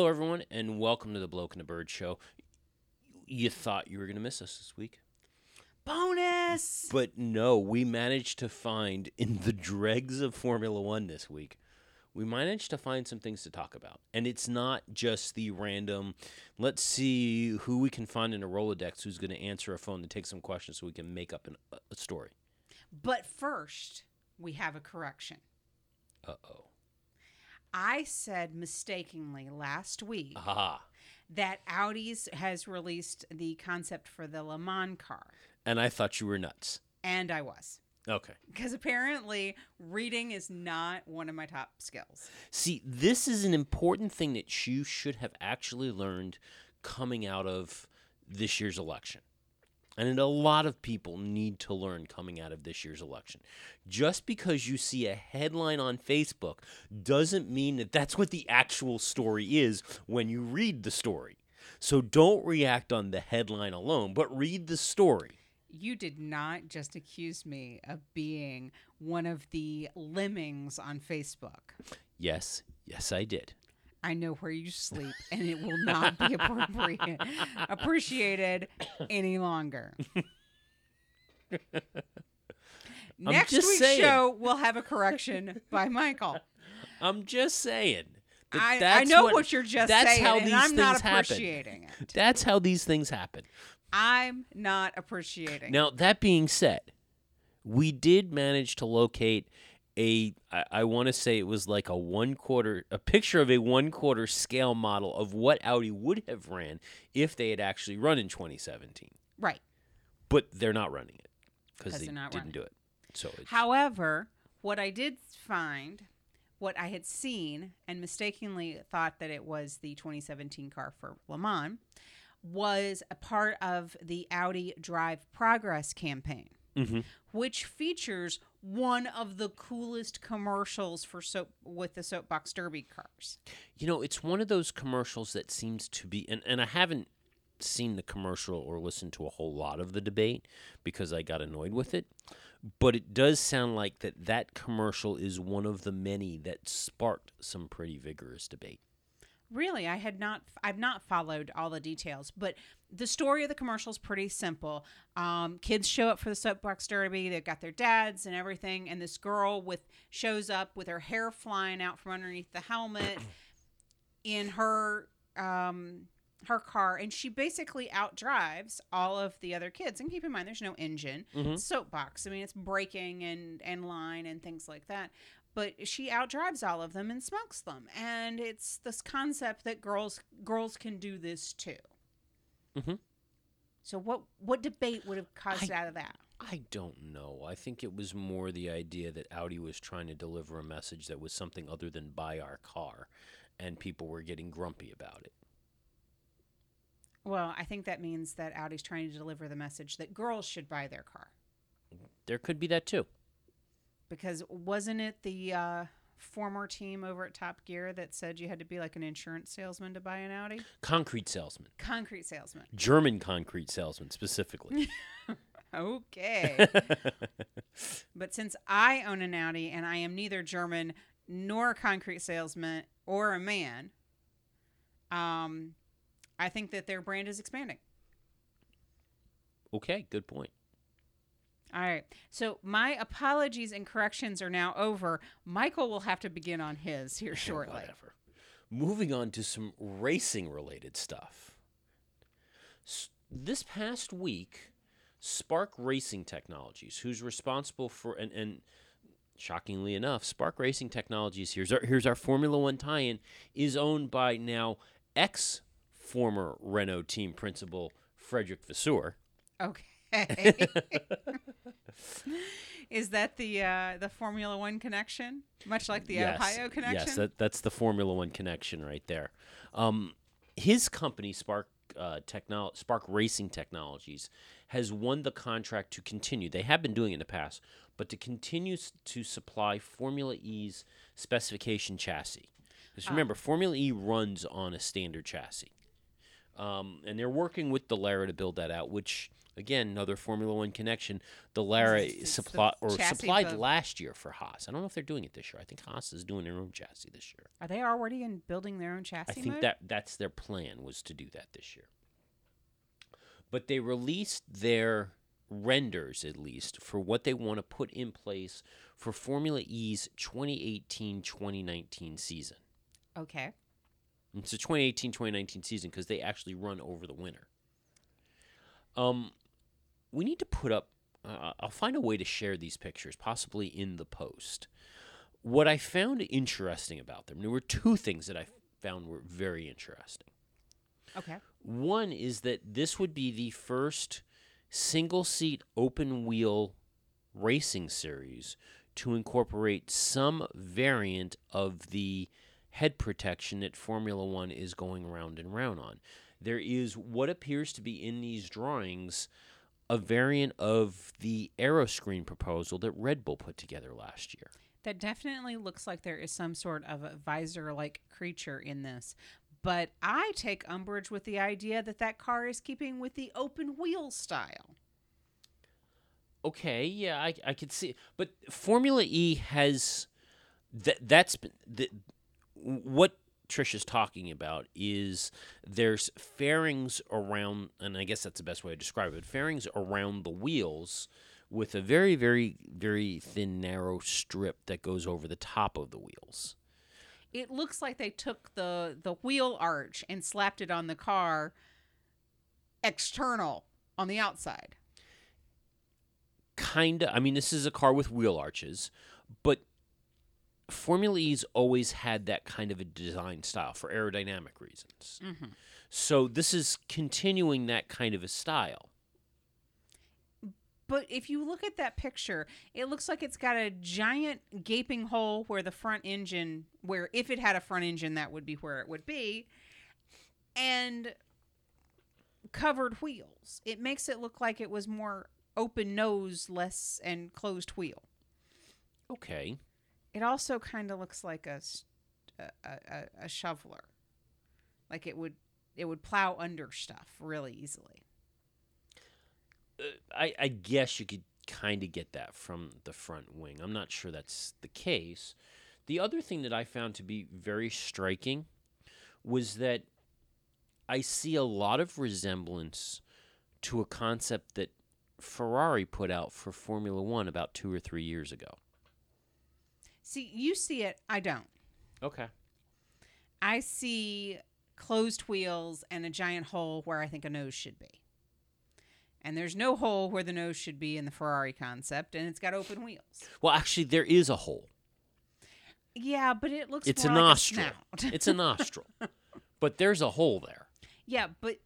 Hello, everyone, and welcome to the Bloke and the Bird Show. You thought you were going to miss us this week, Bonus. but no, we managed to find in the dregs of Formula One this week. We managed to find some things to talk about. And it's not just the random, let's see who we can find in a Rolodex who's going to answer a phone to take some questions so we can make up an, a story. But first, we have a correction. Uh oh. I said mistakenly last week Aha. that Audi's has released the concept for the Le Mans car, And I thought you were nuts. and I was. Okay. Because apparently, reading is not one of my top skills. See, this is an important thing that you should have actually learned coming out of this year's election. And a lot of people need to learn coming out of this year's election. Just because you see a headline on Facebook doesn't mean that that's what the actual story is when you read the story. So don't react on the headline alone, but read the story. You did not just accuse me of being one of the lemmings on Facebook. Yes, yes, I did. I know where you sleep, and it will not be appropriate, appreciated any longer. Next week's saying. show will have a correction by Michael. I'm just saying. I, I know what, you're just that's saying, how and these I'm not things happen. appreciating it. That's how these things happen. I'm not appreciating. Now, that being said, we did manage to locate a, I, I want to say it was like a one quarter, a picture of a one quarter scale model of what Audi would have ran if they had actually run in 2017. right. But they're not running it because they not didn't running. do it. So it's, However, what I did find, what I had seen and mistakenly thought that it was the 2017 car for Le Mans, was a part of the Audi Drive Progress campaign, Mhm. which features one of the coolest commercials for soap with the soapbox derby cars. You know, it's one of those commercials that seems to be, and, and I haven't seen the commercial or listened to a whole lot of the debate because I got annoyed with it. But it does sound like that that commercial is one of the many that sparked some pretty vigorous debate. Really, I had not. I've not followed all the details, but the story of the commercial is pretty simple. Um, kids show up for the soapbox derby. They've got their dads and everything, and this girl with shows up with her hair flying out from underneath the helmet in her um, her car, and she basically outdrives all of the other kids. And keep in mind, there's no engine. Mhm. Soapbox. I mean, it's braking and and line and things like that but she outdrives all of them and smokes them and it's this concept that girls girls can do this too Mhm. so what what debate would have caused I- out of that I don't know. I think it was more the idea that Audi was trying to deliver a message that was something other than buy our car, and people were getting grumpy about it. well i think that means that audi's trying to deliver the message that girls should buy their car There could be that too. Because wasn't it the uh, former team over at top gear that said you had to be like an insurance salesman to buy an audi Concrete salesman, concrete salesman German concrete salesman specifically. okay But since I own an Audi and I am neither German nor a concrete salesman or a man, um, I think that their brand is expanding. okay, good point. All right. So my apologies and corrections are now over. Michael will have to begin on his here shortly. Whatever. Moving on to some racing related stuff. S- this past week, Spark Racing Technologies, who's responsible for and, and shockingly enough, Spark Racing Technologies, here's our here's our Formula One tie-in, is owned by now ex former Renault team principal Frédéric Vasseur. Okay. is that the uh, the Formula One connection? Much like the Ohio connection? Yes, that, that's the Formula One connection right there. Um, his company, Spark uh, Technol- Spark Racing Technologies, has won the contract to continue. They have been doing it in the past, but to continue s- to supply Formula E's specification chassis. Because remember, Formula E runs on a standard chassis. Um, and they're working with Dallara to build that out, which Again, another Formula One connection. Dallara supply or supplied last year for Haas. I don't know if they're doing it this year. I think Haas is doing their own chassis this year. Are they already in building their own chassis? I think mode? that that's their plan was to do that this year. But they released their renders at least for what they want to put in place for Formula E's 2018-2019 season. Okay. It's a 2018-2019 season because they actually run over the winter. Um, we need to put up. Uh, I'll find a way to share these pictures, possibly in the post. What I found interesting about them, there were two things that I found were very interesting. Okay. One is that this would be the first single seat open wheel racing series to incorporate some variant of the head protection that Formula One is going round and round on. There is what appears to be in these drawings a variant of the Aeroscreen proposal that Red Bull put together last year. That definitely looks like there is some sort of a visor like creature in this. But I take umbrage with the idea that that car is keeping with the open wheel style. Okay, yeah, I, I could see, but Formula E has that. That's been the what Trish is talking about is there's fairings around, and I guess that's the best way to describe it. Fairings around the wheels with a very, very, very thin, narrow strip that goes over the top of the wheels. It looks like they took the the wheel arch and slapped it on the car external on the outside. Kinda. I mean, this is a car with wheel arches, but Formula E's always had that kind of a design style for aerodynamic reasons. Mm-hmm. So this is continuing that kind of a style. But if you look at that picture, it looks like it's got a giant gaping hole where the front engine, where if it had a front engine, that would be where it would be, and covered wheels. It makes it look like it was more open nose, less and closed wheel. Okay. It also kind of looks like a a shoveler, like it would it would plow under stuff really easily. Uh, I, I guess you could kind of get that from the front wing. I'm not sure that's the case. The other thing that I found to be very striking was that I see a lot of resemblance to a concept that Ferrari put out for Formula One about two or three years ago. See, you see it, I don't. Okay. I see closed wheels and a giant hole where I think a nose should be. And there's no hole where the nose should be in the Ferrari concept, and it's got open wheels. Well, actually, there is a hole. Yeah, but it looks It's a like nostril. snout. It's a nostril, but there's a hole there. yeah, but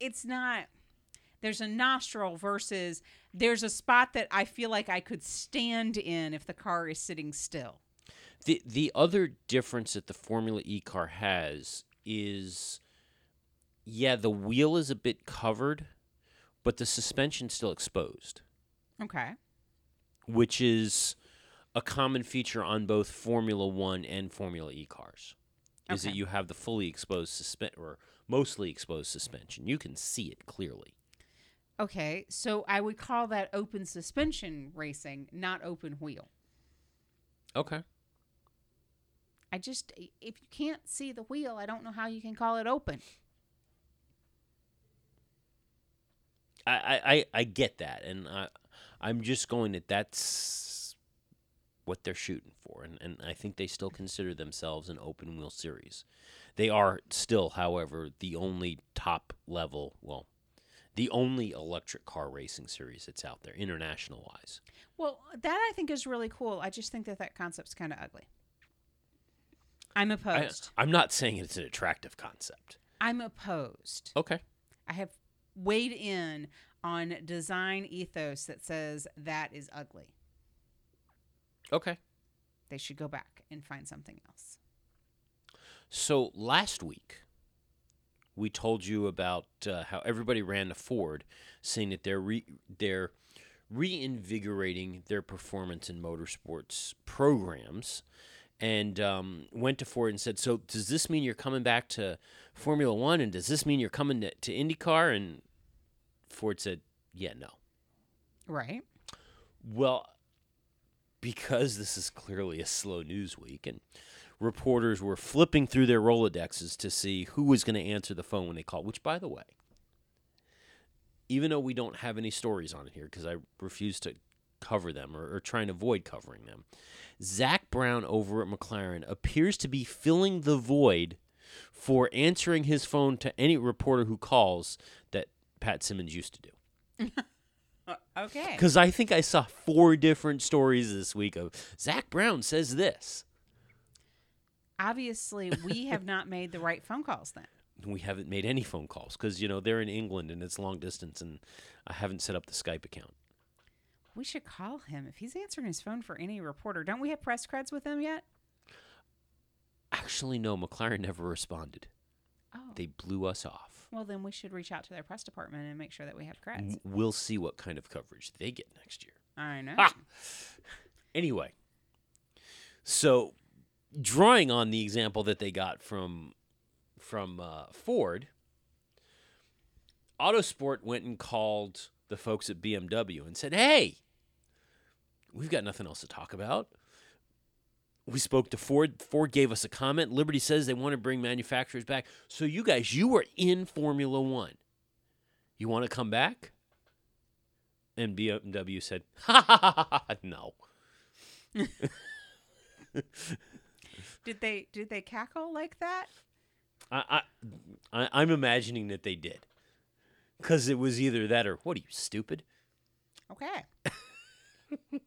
it's not. There's a nostril versus there's a spot that I feel like I could stand in if the car is sitting still. The the other difference that the Formula E car has is yeah, the wheel is a bit covered, but the suspension's still exposed, Okay. which is a common feature on both Formula 1 and Formula E cars. Is that you have the fully exposed suspen or mostly exposed suspension. You can see it clearly. Okay, so I would call that open suspension racing, not open wheel. Okay. I just if you can't see the wheel, I don't know how you can call it open. I, I, I- get that, and I, I'm just going that that's what they're shooting for, and, and I think they still consider themselves an open wheel series. They are still, however, the only top level, well, the only electric car racing series that's out there, international wise. Well, that I think is really cool. I just think that that concept's kind of ugly. I'm I, opposed. I'm not saying it's an attractive concept. I'm opposed. Okay. I have weighed in on design ethos that says that is ugly. Okay. They should go back and find something else. So last week, we told you about uh, how everybody ran to Ford, saying that they're re- they're reinvigorating their performance in motorsports programs, and um, went to Ford and said, "So does this mean you're coming back to Formula One, and does this mean you're coming to, to IndyCar?" And Ford said, Yeah, no. Right. Well, because this is clearly a slow news week, and reporters were flipping through their Rolodexes to see who was going to answer the phone when they called, which, by the way, even though we don't have any stories on it here because I refuse to cover them or, or try and avoid covering them, Zak Brown over at McLaren appears to be filling the void for answering his phone to any reporter who calls that Pat Symonds used to do. Okay. Because I think I saw four different stories this week of Zak Brown says this. Obviously, we have not made the right phone calls then. We haven't made any phone calls because you know they're in England and it's long distance, and I haven't set up the Skype account. We should call him if he's answering his phone for any reporter. Don't we have press creds with him yet? Actually, no, McLaren never responded. Oh. They blew us off. well, then we should reach out to their press department and make sure that we have creds. We'll see what kind of coverage they get next year. I know. Ah! Anyway, so drawing on the example that they got from from uh, Ford, Autosport went and called the folks at BMW and said, "Hey, we've got nothing else to talk about." We spoke to Ford. Ford gave us a comment. Liberty says they want to bring manufacturers back. So you guys, you were in Formula One. You want to come back? And BMW said, "Ha ha ha ha! ha, No." Did they did they cackle like that? I, I, I I'm imagining that they did, because it was either that or what are you stupid? Okay.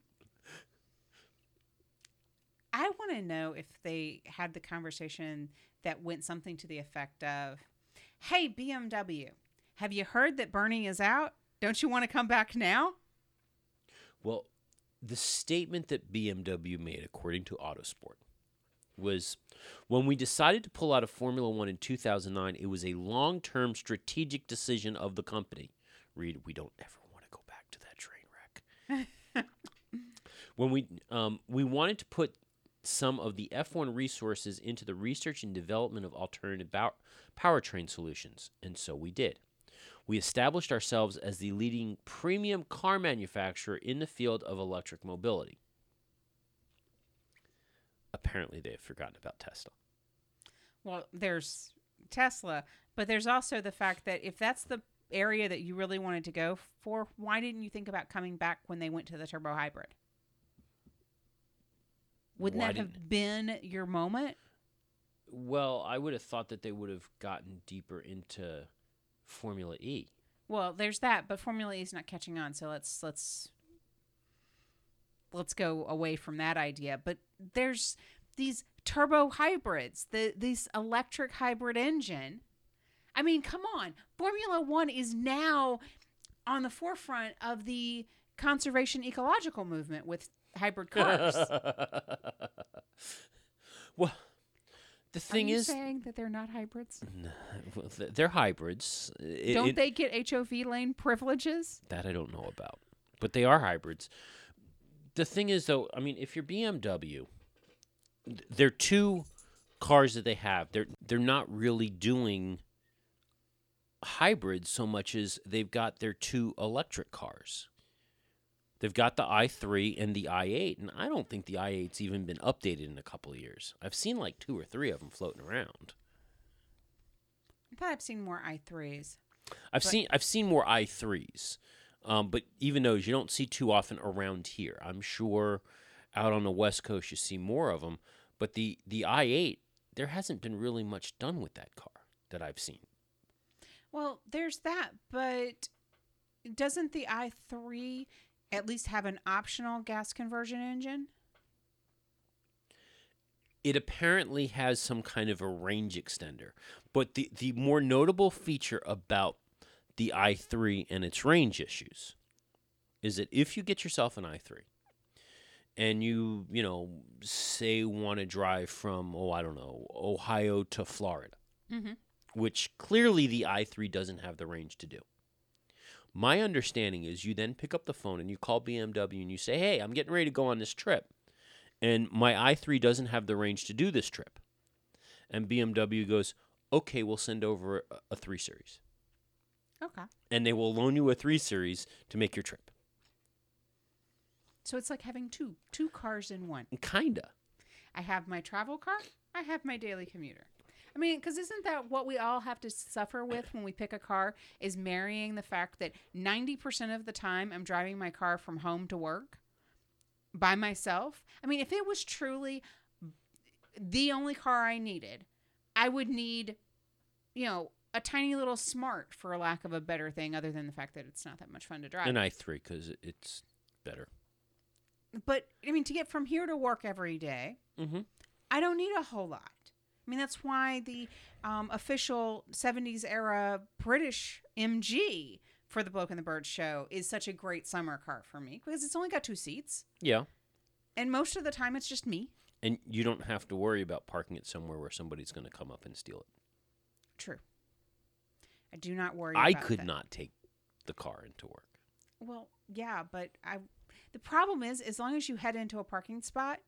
I want to know if they had the conversation that went something to the effect of, "Hey BMW, have you heard that Bernie is out? Don't you want to come back now?" Well, the statement that BMW made, according to Autosport, was when we decided to pull out of Formula One in 2009, it was a long term strategic decision of the company. Read, we don't ever want to go back to that train wreck. when we um, we wanted to put some of the F1 resources into the research and development of alternative bow- powertrain solutions, and so we did. We established ourselves as the leading premium car manufacturer in the field of electric mobility. Apparently, they have forgotten about Tesla. Well, there's Tesla, but there's also the fact that if that's the area that you really wanted to go for, why didn't you think about coming back when they went to the turbo hybrid? Wouldn't Why that have been your moment? Well, I would have thought that they would have gotten deeper into Formula E. Well, there's that, but Formula E is not catching on, so let's let's let's go away from that idea. But there's these turbo hybrids, the this electric hybrid engine. I mean, come on. Formula 1 is now on the forefront of the conservation ecological movement with hybrid cars. well, the thing Are you is, saying that they're not hybrids? well, th- they're hybrids. It- Don't it- they get HOV lane privileges? That I don't know about, but they are hybrids. The thing is, though, I mean, if you're BMW, they're two cars that they have. They're they're not really doing hybrids so much as they've got their two electric cars. They've got the i3 and the i8, and I don't think the i8's even been updated in a couple of years. I've seen like two or three of them floating around. I thought I've seen more i3s. I've But- seen I've seen more i threes, um, but even those you don't see too often around here. I'm sure out on the west coast you see more of them, but the the i eight there hasn't been really much done with that car that I've seen. Well, there's that, but doesn't the i3 at least have an optional gas conversion engine? It apparently has some kind of a range extender, but the the more notable feature about the i3 and its range issues is that if you get yourself an i3 and you, you know, say want to drive from, oh, I don't know, Ohio to Florida, Mm-hmm. which clearly the i3 doesn't have the range to do. My understanding is you then pick up the phone and you call BMW and you say, hey, I'm getting ready to go on this trip. And my i3 doesn't have the range to do this trip. And BMW goes, okay, we'll send over a, a 3 Series. Okay. and they will loan you a 3 Series to make your trip. So it's like having two two cars in one. Kinda. I have my travel car. I have my daily commuter. I mean, because isn't that what we all have to suffer with when we pick a car? Is marrying the fact that ninety percent of the time I'm driving my car from home to work by myself. I mean, if it was truly the only car I needed, I would need, you know, a tiny little smart for lack of a better thing, other than the fact that it's not that much fun to drive. An i3 cuz it's better. but I mean, to get from here to work every day, Mhm. I don't need a whole lot. I mean, that's why the um, official 70s era British MG for the Bloke and the Bird show is such a great summer car for me because it's only got two seats. Yeah. And most of the time, it's just me. And you don't have to worry about parking it somewhere where somebody's going to come up and steal it. True. I do not worry I could that. not take the car into work. Well, yeah, but I. The problem is, as long as you head into a parking spot,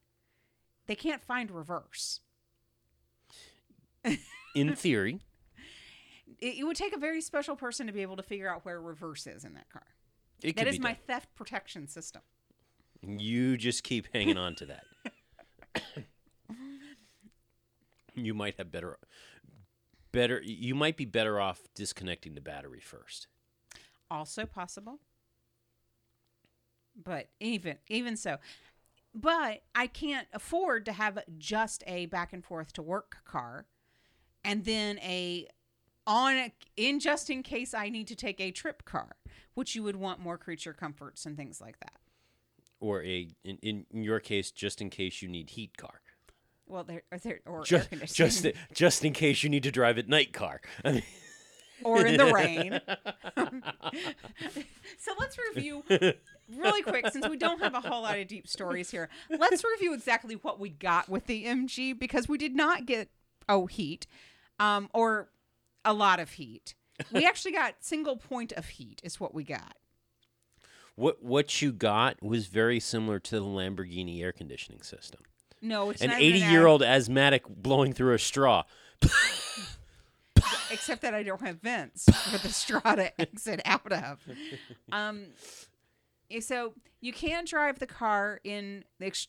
they can't find reverse. In theory, It, it would take a very special person to be able to figure out where reverse is in that car. it That is my done. theft protection system. You just keep hanging on to that. you might have better better you might be better off disconnecting the battery first. Also possible. But even even so, but I can't afford to have just a back and forth to work car and then a on a, in just in case I need to take a trip car, which you would want more creature comforts and things like that. Or a in, in your case just in case you need heat car. Well, there, or there or air Just conditioning, just just in case you need to drive at night car. I mean, or in the rain. so let's review really quick since we don't have a whole lot of deep stories here. Let's review exactly what we got with the MG because we did not get oh heat, um, or a lot of heat. We actually got single point of heat is what we got. what what you got was very similar to the Lamborghini air conditioning system. No, it's An 80 year old asthmatic blowing through a straw. except that I don't have vents for the straw to exit out of. Um, eh, so you can't drive the car in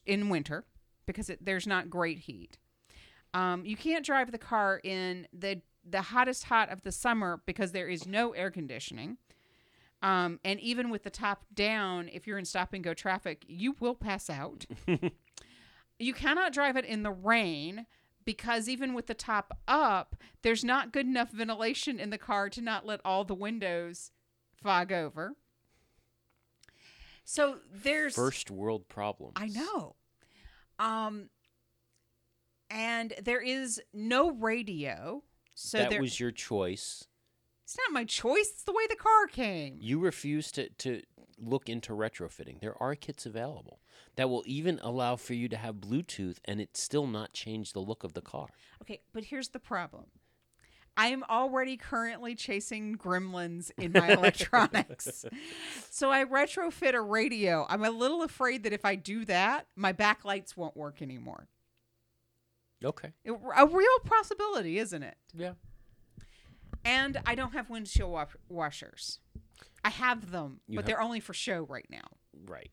in winter because it, there's not great heat. Um, you can't drive the car in the the hottest hot of the summer because there is no air conditioning. Um, and even with the top down, if you're in stop and go traffic, you will pass out. you cannot drive it in the rain because even with the top up, there's not good enough ventilation in the car to not let all the windows fog over. So there's First world problems. I know. Um and there is no radio. So that there, was your choice. it's not my choice. It's the way the car came. You refuse to, to look into retrofitting. There are kits available that will even allow for you to have Bluetooth and it still not change the look of the car. Okay, but here's the problem. I am already currently chasing gremlins in my electronics. So I retrofit a radio. I'm a little afraid that if I do that, my backlights won't work anymore. Okay. It- a real possibility, isn't it? Yeah. And I don't have windshield wa- washers. I have them, You but have- they're only for show right now. Right.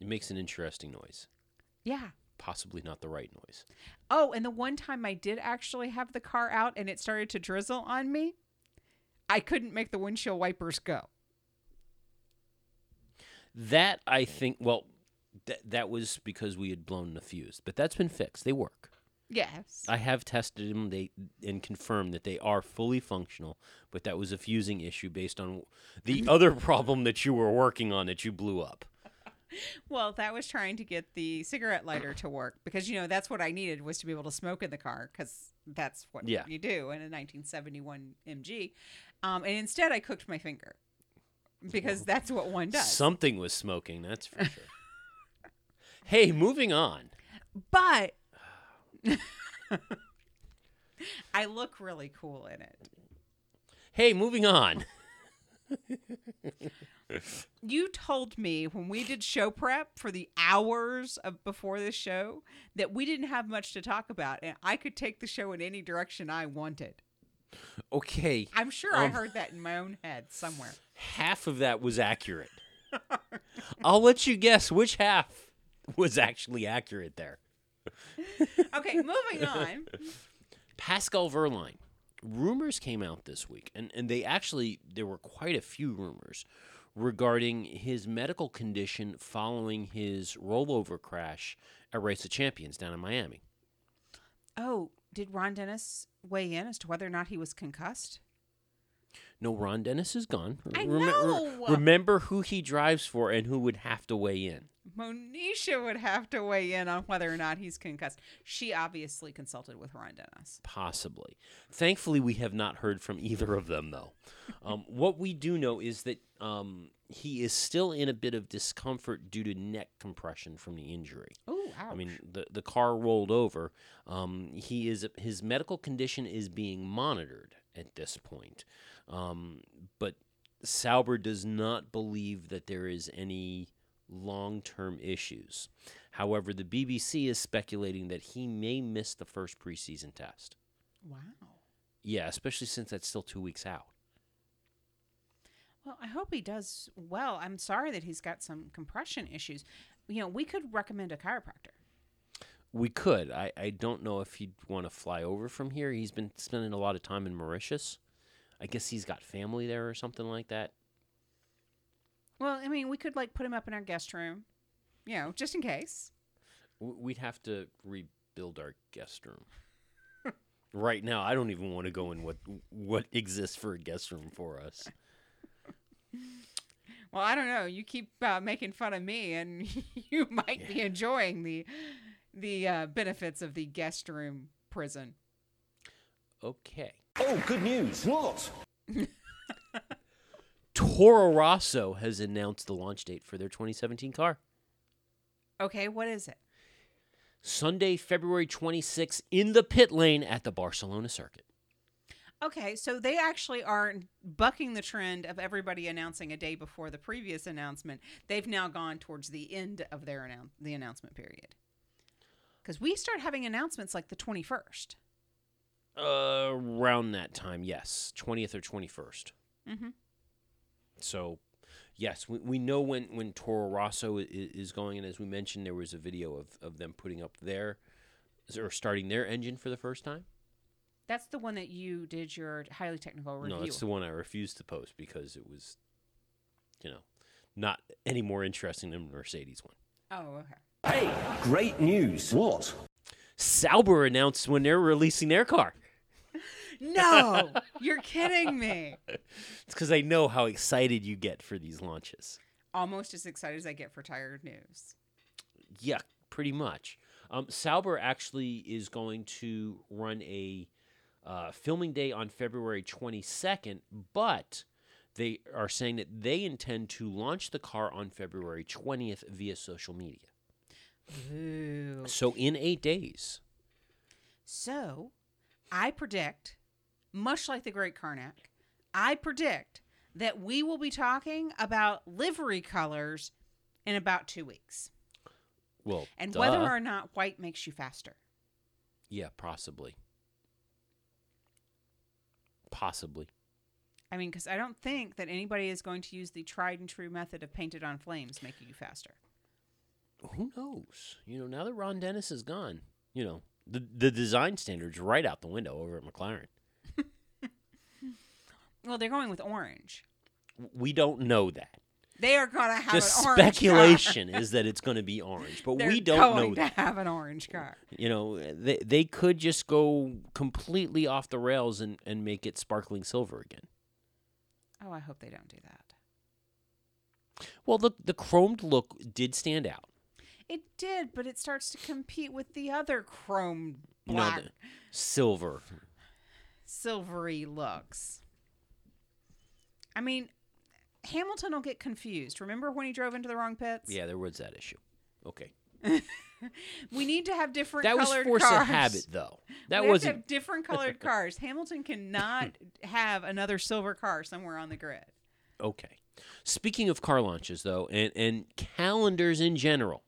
It makes an interesting noise. Yeah. Possibly not the right noise. Oh, and the one time I did actually have the car out and it started to drizzle on me, I couldn't make the windshield wipers go. That I think well that that was because we had blown the fuse, but that's been fixed. They work. Yes. I have tested them they and confirmed that they are fully functional, but that was a fusing issue based on the other problem that you were working on that you blew up. Well, that was trying to get the cigarette lighter to work because you know that's what I needed was to be able to smoke in the car because that's what Yeah. you do in a 1971 MG. Um, and instead, I cooked my finger because that's what one does. Something was smoking, that's for sure. hey, moving on. but I look really cool in it. Hey, moving on. You told me when we did show prep for the hours of before the show that we didn't have much to talk about and I could take the show in any direction I wanted. Okay, I'm sure I Um, heard that in my own head somewhere. half of that was accurate. I'll let you guess which half was actually accurate there. Okay, moving on. Pascal Wehrlein. Rumors came out this week, and, and they actually, there were quite a few rumors regarding his medical condition following his rollover crash at Race of Champions down in Miami. Oh, did Ron Dennis weigh in as to whether or not he was concussed? No, Ron Dennis is gone. I Remem- re- know. remember who he drives for and who would have to weigh in. Monisha would have to weigh in on whether or not he's concussed. She obviously consulted with Ron Dennis. Possibly. Thankfully, we have not heard from either of them, though. Um, what we do know is that um, he is still in a bit of discomfort due to neck compression from the injury. Oh. I mean, the the car rolled over. Um, he is his medical condition is being monitored at this point, um, but Sauber does not believe that there is any long term issues. However, the BBC is speculating that he may miss the first preseason test. wow. Yeah, especially since that's still two weeks out. Well, I hope he does well. I'm sorry that he's got some compression issues. You know, we could recommend a chiropractor. We could. I, I don't know if he'd want to fly over from here. He's been spending a lot of time in Mauritius. I guess he's got family there or something like that. Well, I mean, we could like put him up in our guest room, you know, just in case. We'd have to rebuild our guest room. right now, I don't even want to go in what what exists for a guest room for us. Well, I don't know. You keep uh, making fun of me, and you might be enjoying the the uh, benefits of the guest room prison. Okay. Oh, good news. What? Toro Rosso has announced the launch date for their 2017 car. Okay, what is it? Sunday, February 26th in the pit lane at the Barcelona circuit. Okay, so they actually are bucking the trend of everybody announcing a day before the previous announcement. They've now gone towards the end of their annou- the announcement period. Because we start having announcements like the 21st. Uh, around that time, yes, 20th or 21st. Mm-hmm. So, yes, we, we know when, when Toro Rosso is, is going, and as we mentioned, there was a video of, of them putting up their, or starting their engine for the first time. That's the one that you did your highly technical review. No, that's the one I refused to post because it was, you know, not any more interesting than the Mercedes one. oh, okay. Hey, great news. What? Sauber announced when they're releasing their car. No, you're kidding me. It's because I know how excited you get for these launches. Almost as excited as I get for tired news. Yeah, pretty much. Um, Sauber actually is going to run a uh, filming day on February 22nd, but they are saying that they intend to launch the car on February 20th via social media. Ooh. So in eight days. So, I predict, much like the great Carnac, I predict that we will be talking about livery colors in about two weeks. Well, And duh. whether or not white makes you faster. yeah, possibly, possibly. I mean, because I don't think that anybody is going to use the tried and true method of painted on flames making you faster. Who knows? You know, now that Ron Dennis is gone, you know, the the design standards right out the window over at McLaren. Well, they're going with orange. We don't know that. They are going to have the an orange car. speculation is that it's going to be orange, but They're we don't know that. to have an orange car. You know, they they could just go completely off the rails and and make it sparkling silver again. Oh, I hope they don't do that. Well, the the chromed look did stand out. It did, but it starts to compete with the other chrome black the silver. silvery looks. I mean, Hamilton will get confused. Remember when he drove into the wrong pits? Yeah, there was that issue. Okay, We need to have different that was force cars. of habit, though. That we wasn't. have different colored cars. Hamilton cannot have another silver car somewhere on the grid. Okay. Speaking of car launches, though, and, and calendars in general,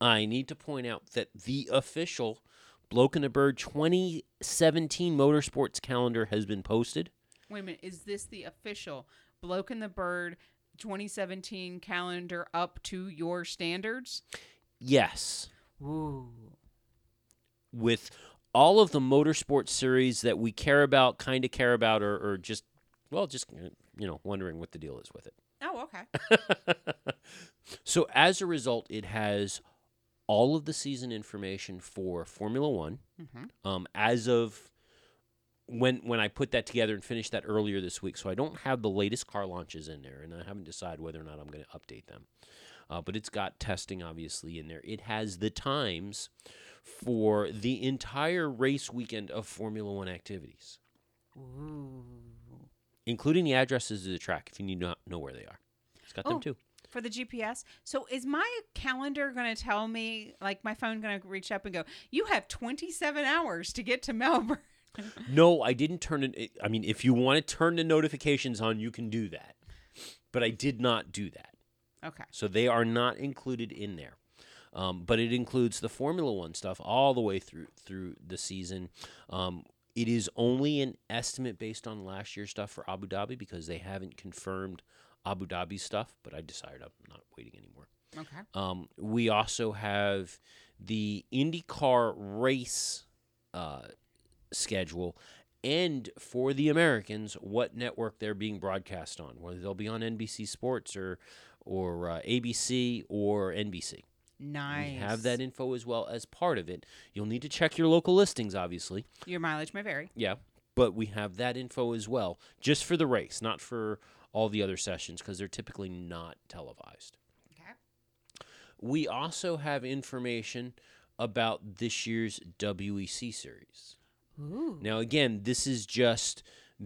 I need to point out that the official Bloke and the Bird 2017 motorsports calendar has been posted. Wait a minute. Is this the official Bloke and the Bird 2017 calendar up to your standards? Yes, Ooh. with all of the motorsports series that we care about, kind of care about, or, or just, well, just, uh, you know, wondering what the deal is with it. Oh, okay. So as a result, it has all of the season information for Formula One. Um, as of when when I put that together and finished that earlier this week, so I don't have the latest car launches in there, and I haven't decided whether or not I'm going to update them. Uh, but it's got testing obviously in there. It has the times for the entire race weekend of Formula One activities, Ooh. including the addresses of the track if you need to know where they are. It's got them Oh. too. For the GPS. So is my calendar going to tell me, like my phone going to reach up and go, you have 27 hours to get to Melbourne? No, I didn't turn it. I mean, if you want to turn the notifications on, you can do that. But I did not do that. Okay. So they are not included in there. Um, but it includes the Formula One stuff all the way through through the season. Um, it is only an estimate based on last year's stuff for Abu Dhabi because they haven't confirmed Abu Dhabi stuff. But I decided I'm not waiting anymore. Okay. Um, we also have the IndyCar race uh, schedule, and for the Americans, what network they're being broadcast on, whether they'll be on NBC Sports or or uh, ABC or NBC. Nice. We have that info as well as part of it. You'll need to check your local listings, obviously. Your mileage may vary. Yeah, but we have that info as well, just for the race, not for all the other sessions because they're typically not televised. Okay. We also have information about this year's WEC series. Ooh. Now, again, this is just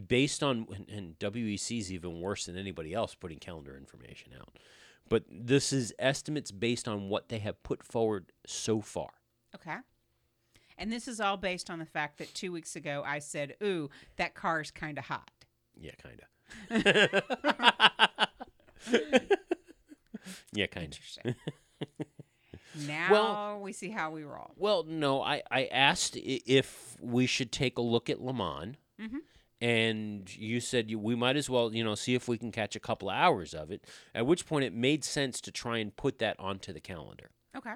based on, and- and WEC is even worse than anybody else putting calendar information out. But this is estimates based on what they have put forward so far. Okay. And this is all based on the fact that two weeks ago I said, ooh, that car's kind of hot. Yeah, kind of. yeah, kind of. Interesting. now we see how we roll. Well, no, I, I asked if we should take a look at Le Mans, Mhm. and you said we might as well, you know, see if we can catch a couple of hours of it. At which point, it made sense to try and put that onto the calendar. Okay.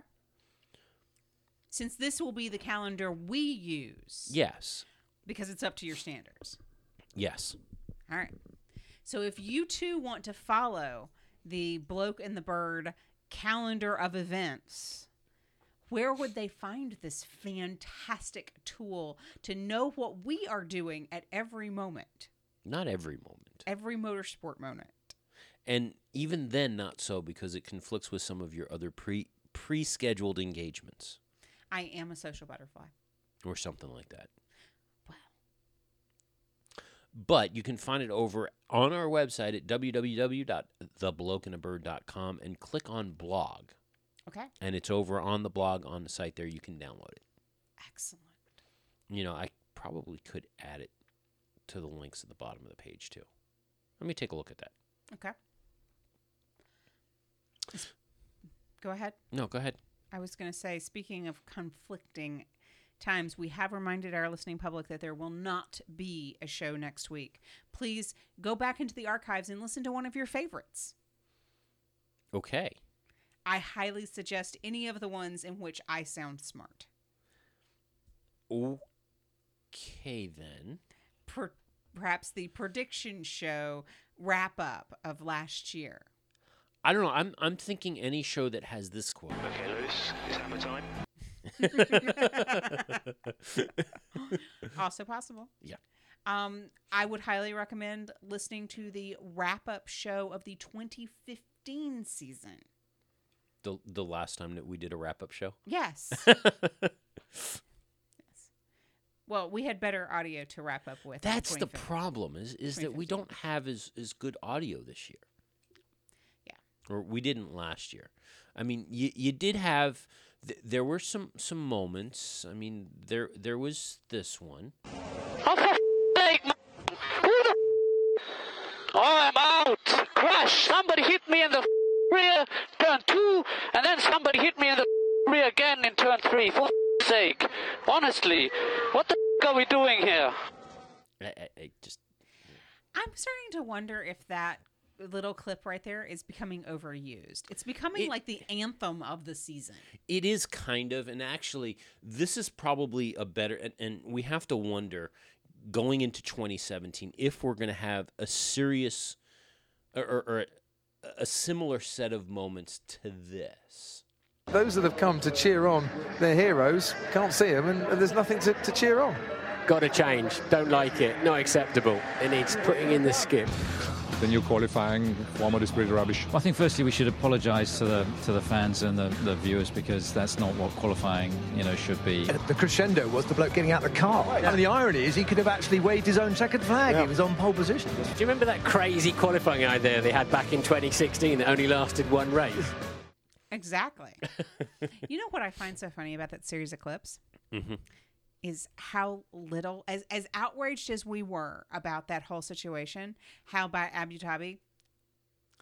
Since this will be the calendar we use Yes, because it's up to your standards. yes. All right. So if you too want to follow the Bloke and the Bird calendar of events, where would they find this fantastic tool to know what we are doing at every moment, Not every moment, every motorsport moment? and even then, not so because it conflicts with some of your other pre pre-scheduled engagements I am a social butterfly. or something like that. But you can find it over on our website at www.theblokeandabird.com and click on blog. Okay. And it's over on the blog on the site there. You can download it. Excellent. You know, I probably could add it to the links at the bottom of the page too. Let me take a look at that. Okay. Go ahead. No, go ahead. I was going to say, speaking of conflicting times, we have reminded our listening public that there will not be a show next week. Please go back into the archives and listen to one of your favorites. Okay. I highly suggest any of the ones in which I sound smart. Okay then. Per- perhaps the prediction show wrap up of last year. I don't know. I'm I'm thinking any show that has this quote. Okay, Lewis, it's hammer time. also possible. Yeah. Um, I would highly recommend listening to the wrap up show of the 2015 season. The the last time that we did a wrap up show. Yes. yes. Well, we had better audio to wrap up with. That's the problem is is that we don't have as as good audio this year. Yeah. Or we didn't last year. I mean, you you did have th- there were some some moments. I mean, there there was this one. Oh, for f- sake, man. Who the f- Oh, I'm out. Crash. Somebody hit me in the rear, turn two, and then somebody hit me in the rear again in turn three. For sake. Honestly, what the are we doing here? I, I, I just I'm starting to wonder if that little clip right there is becoming overused. It's becoming It- like the anthem of the season. It is kind of, and actually, this is probably a better, and, and we have to wonder going into 2017 if we're going to have a serious or, or, or a similar set of moments to this. Those that have come to cheer on their heroes can't see them, and, and there's nothing to, to cheer on. Got to change. Don't like it. Not acceptable. It needs putting in the skip. The new qualifying format is pretty rubbish. I think firstly we should apologise to the to the fans and the, the viewers because that's not what qualifying you know should be. The crescendo was the bloke getting out of the car. And the irony is he could have actually waved his own checkered flag. He was on pole position. Do you remember that crazy qualifying idea they had back in 2016 that only lasted one race? Exactly. you know what I find so funny about that series of clips Mm-hmm. Is how little, as as outraged as we were about that whole situation, how by Abu Dhabi,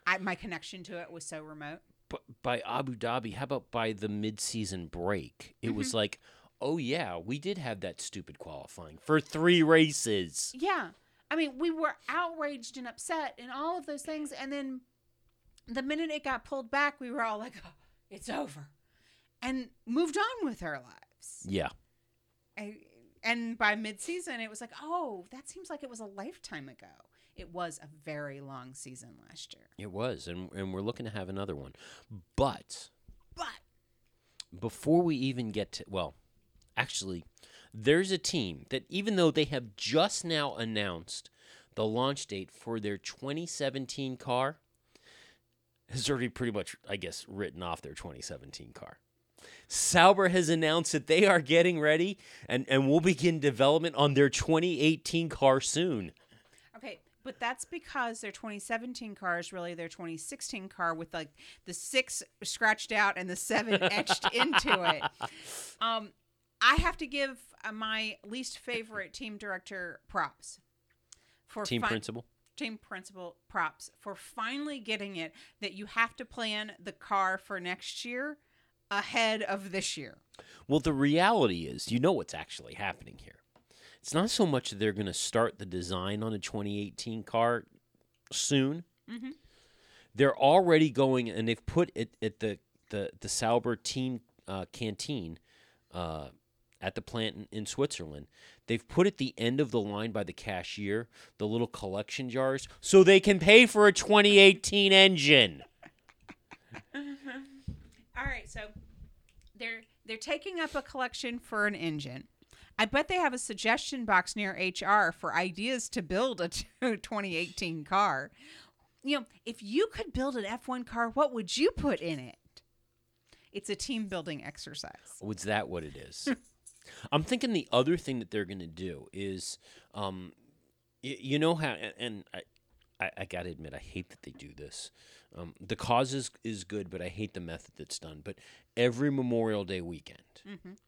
I, my connection to it was so remote. But by Abu Dhabi, how about by the mid-season break? It was mm-hmm. like, oh yeah, we did have that stupid qualifying for three races. Yeah. I mean, we were outraged and upset and all of those things. And then the minute it got pulled back, we were all like, oh, it's over. And moved on with our lives. Yeah. I, and by mid-season, it was like, oh, that seems like it was a lifetime ago. It was a very long season last year. It was, and, and we're looking to have another one. But But before we even get to, well, actually, there's a team that, even though they have just now announced the launch date for their 2017 car, has already pretty much, I guess, written off their 2017 car. Sauber has announced that they are getting ready and, and will begin development on their 2018 car soon. Okay, but that's because their 2017 car is really their 2016 car with like the six scratched out and the seven etched into it. Um, I have to give uh, my least favorite team director props for Team fin- principal. Team principal props for finally getting it that you have to plan the car for next year ahead of this year. Well, the reality is, you know what's actually happening here. It's not so much that they're going to start the design on a 2018 car soon. They're already going, and they've put it at the the the Sauber team uh, canteen uh, at the plant in, in Switzerland. They've put at the end of the line by the cashier the little collection jars, so they can pay for a 2018 engine. All right, so they're they're taking up a collection for an engine. I bet they have a suggestion box near HR for ideas to build a 2018 car. You know, if you could build an F1 car, what would you put in it? It's a team building exercise. Was that what it is? I'm thinking the other thing that they're going to do is, um, y- you know how, and, and I, I, I got to admit, I hate that they do this. Um, the cause is, is good, but I hate the method that's done. But every Memorial Day weekend,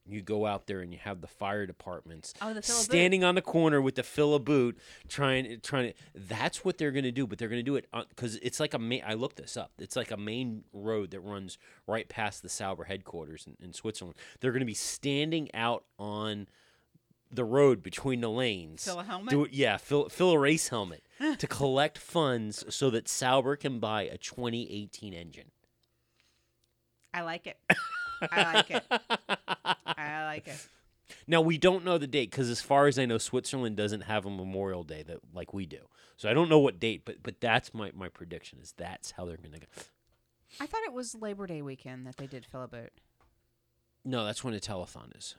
you go out there and you have the fire departments Oh, the fill a boot. standing on the corner with the fill a boot, trying trying to. That's what they're going to do, but they're going to do it because it's like a main. I looked this up. It's like a main road that runs right past the Sauber headquarters in, in Switzerland. They're going to be standing out on the road between the lanes. Fill a helmet? Do yeah, fill fill a race helmet to collect funds so that Sauber can buy a 2018 engine. I like it. I like it. I like it. Now we don't know the date because, as far as I know, Switzerland doesn't have a Memorial Day that like we do. So I don't know what date, but but that's my, my prediction is that's how they're gonna go. I thought it was Labor Day weekend that they did fill a boat. No, that's when the telethon is.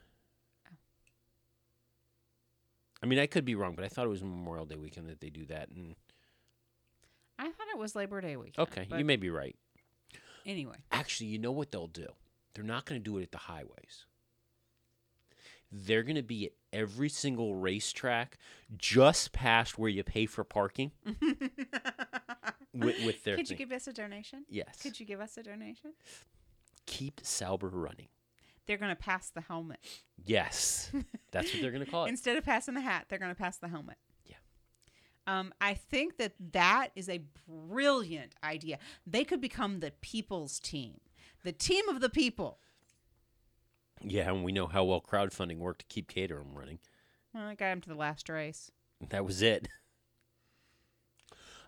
I mean, I could be wrong, but I thought it was Memorial Day weekend that they do that. And I thought it was Labor Day weekend. okay, but you may be right. Anyway, Actually, you know what they'll do? They're not going to do it at the highways. They're going to be at every single racetrack just past where you pay for parking with, with their could you thing. give us a donation? Yes. Could you give us a donation? Keep Sauber running. They're going to pass the helmet. Yes. That's what they're going to call it. Instead of passing the hat, they're going to pass the helmet. Yeah. Um, I think that that is a brilliant idea. They could become the people's team, the team of the people. Yeah, and we know how well crowdfunding worked to keep Caterham running. Well, I got him to the last race. That was it.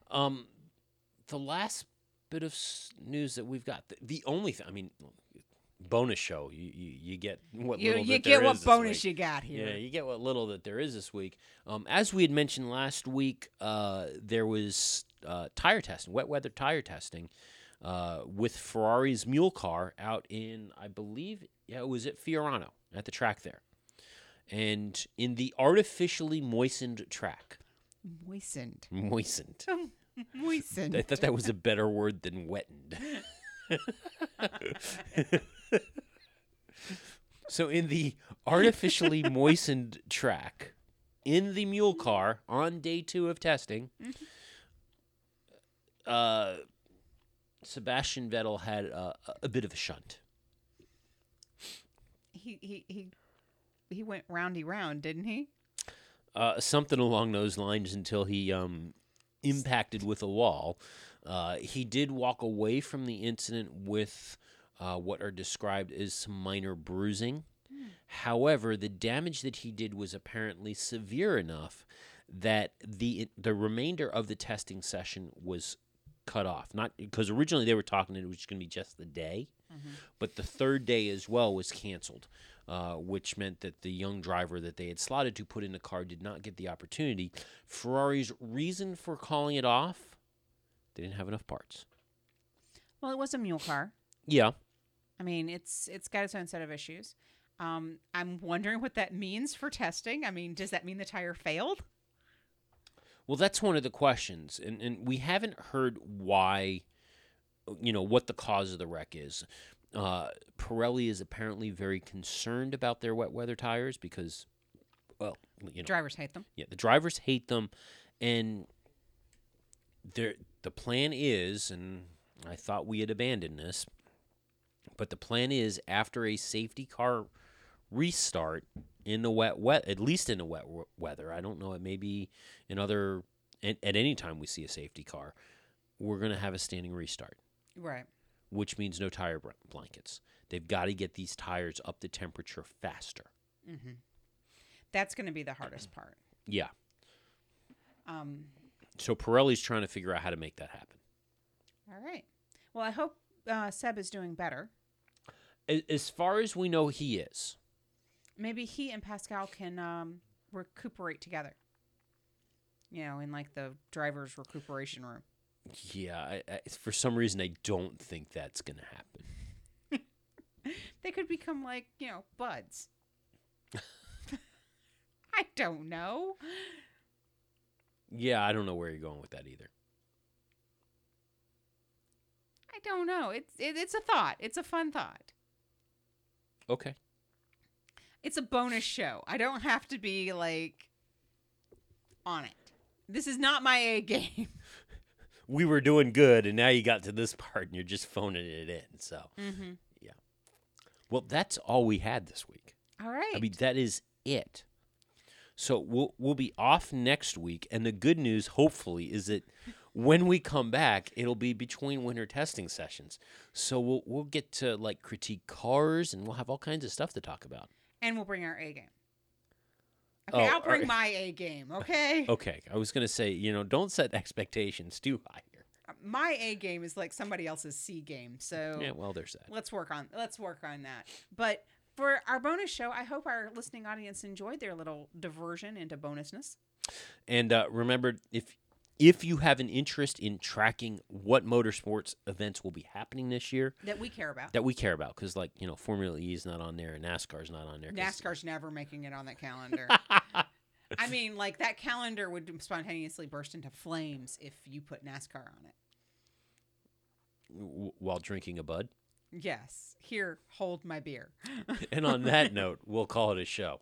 Um, the last bit of news that we've got, the, the only thing, I mean, bonus show. You you, you get what You, little you that get what bonus week. you got here. Yeah, you get what little that there is this week. Um, as we had mentioned last week, uh, there was uh, tire testing, wet weather tire testing, uh, with Ferrari's mule car out in, I believe, yeah, it was at Fiorano at the track there, and in the artificially moistened track, Moistened. moistened. Moistened. I thought that was a better word than wettened. so in the artificially moistened track in the mule car on day two of testing, uh, Sebastian Vettel had a, a bit of a shunt. he, he he he went roundy round, didn't he? uh, something along those lines until he um, impacted with a wall. Uh, he did walk away from the incident with uh, what are described as some minor bruising. However, the damage that he did was apparently severe enough that the the remainder of the testing session was cut off. Not because originally they were talking it was going to be just the day, but the third day as well was canceled, uh, which meant that the young driver that they had slotted to put in the car did not get the opportunity. Ferrari's reason for calling it off, they didn't have enough parts. Well, it was a mule car. Yeah, I mean, it's it's got its own set of issues. Um, I'm wondering what that means for testing. I mean, does that mean the tire failed? Well, that's one of the questions, and and we haven't heard why, you know, what the cause of the wreck is. Uh, Pirelli is apparently very concerned about their wet weather tires because, well, you know, Drivers hate them. yeah, the drivers hate them, and there the plan is, and I thought we had abandoned this, but the plan is after a safety car restart in the wet wet at least in the wet w- weather. I don't know. It may be in other at, at any time we see a safety car, we're going to have a standing restart, Right. which means no tire br- blankets. They've got to get these tires up to temperature faster. That's going to be the hardest part. Yeah. Um, So Pirelli's trying to figure out how to make that happen. all right. Well, I hope uh, Seb is doing better. As far as we know, he is. Maybe he and Pascal can um, recuperate together. You know, in like the driver's recuperation room. Yeah, I, I, for some reason, I don't think that's going to happen. They could become like, you know, buds. I don't know. Yeah, I don't know where you're going with that either. I don't know. It's it, it's a thought. It's a fun thought. Okay. It's a bonus show. I don't have to be like on it. This is not my A game. We were doing good, and now you got to this part, and you're just phoning it in. So, Mm-hmm. yeah. Well, that's all we had this week. All right. I mean, that is it. So we'll we'll be off next week, and the good news, hopefully, is that when we come back, it'll be between winter testing sessions. So we'll we'll get to like critique cars, and we'll have all kinds of stuff to talk about. and we'll bring our A game. Okay, Oh, I'll bring all my A game. Okay. Okay, I was gonna say, you know, don't set expectations too high here. My A game is like somebody else's C game. So Yeah, well, there's that. let's work on let's work on that. But for our bonus show, I hope our listening audience enjoyed their little diversion into bonusness. And uh, remember, if if you have an interest in tracking what motorsports events will be happening this year that we care about. that we care about, because like you know, Formula E is not on there and NASCAR's not on there. NASCAR's never making it on that calendar. I mean, like that calendar would spontaneously burst into flames if you put NASCAR on it. w- while drinking a bud. Yes. Here, hold my beer. And on that note, we'll call it a show.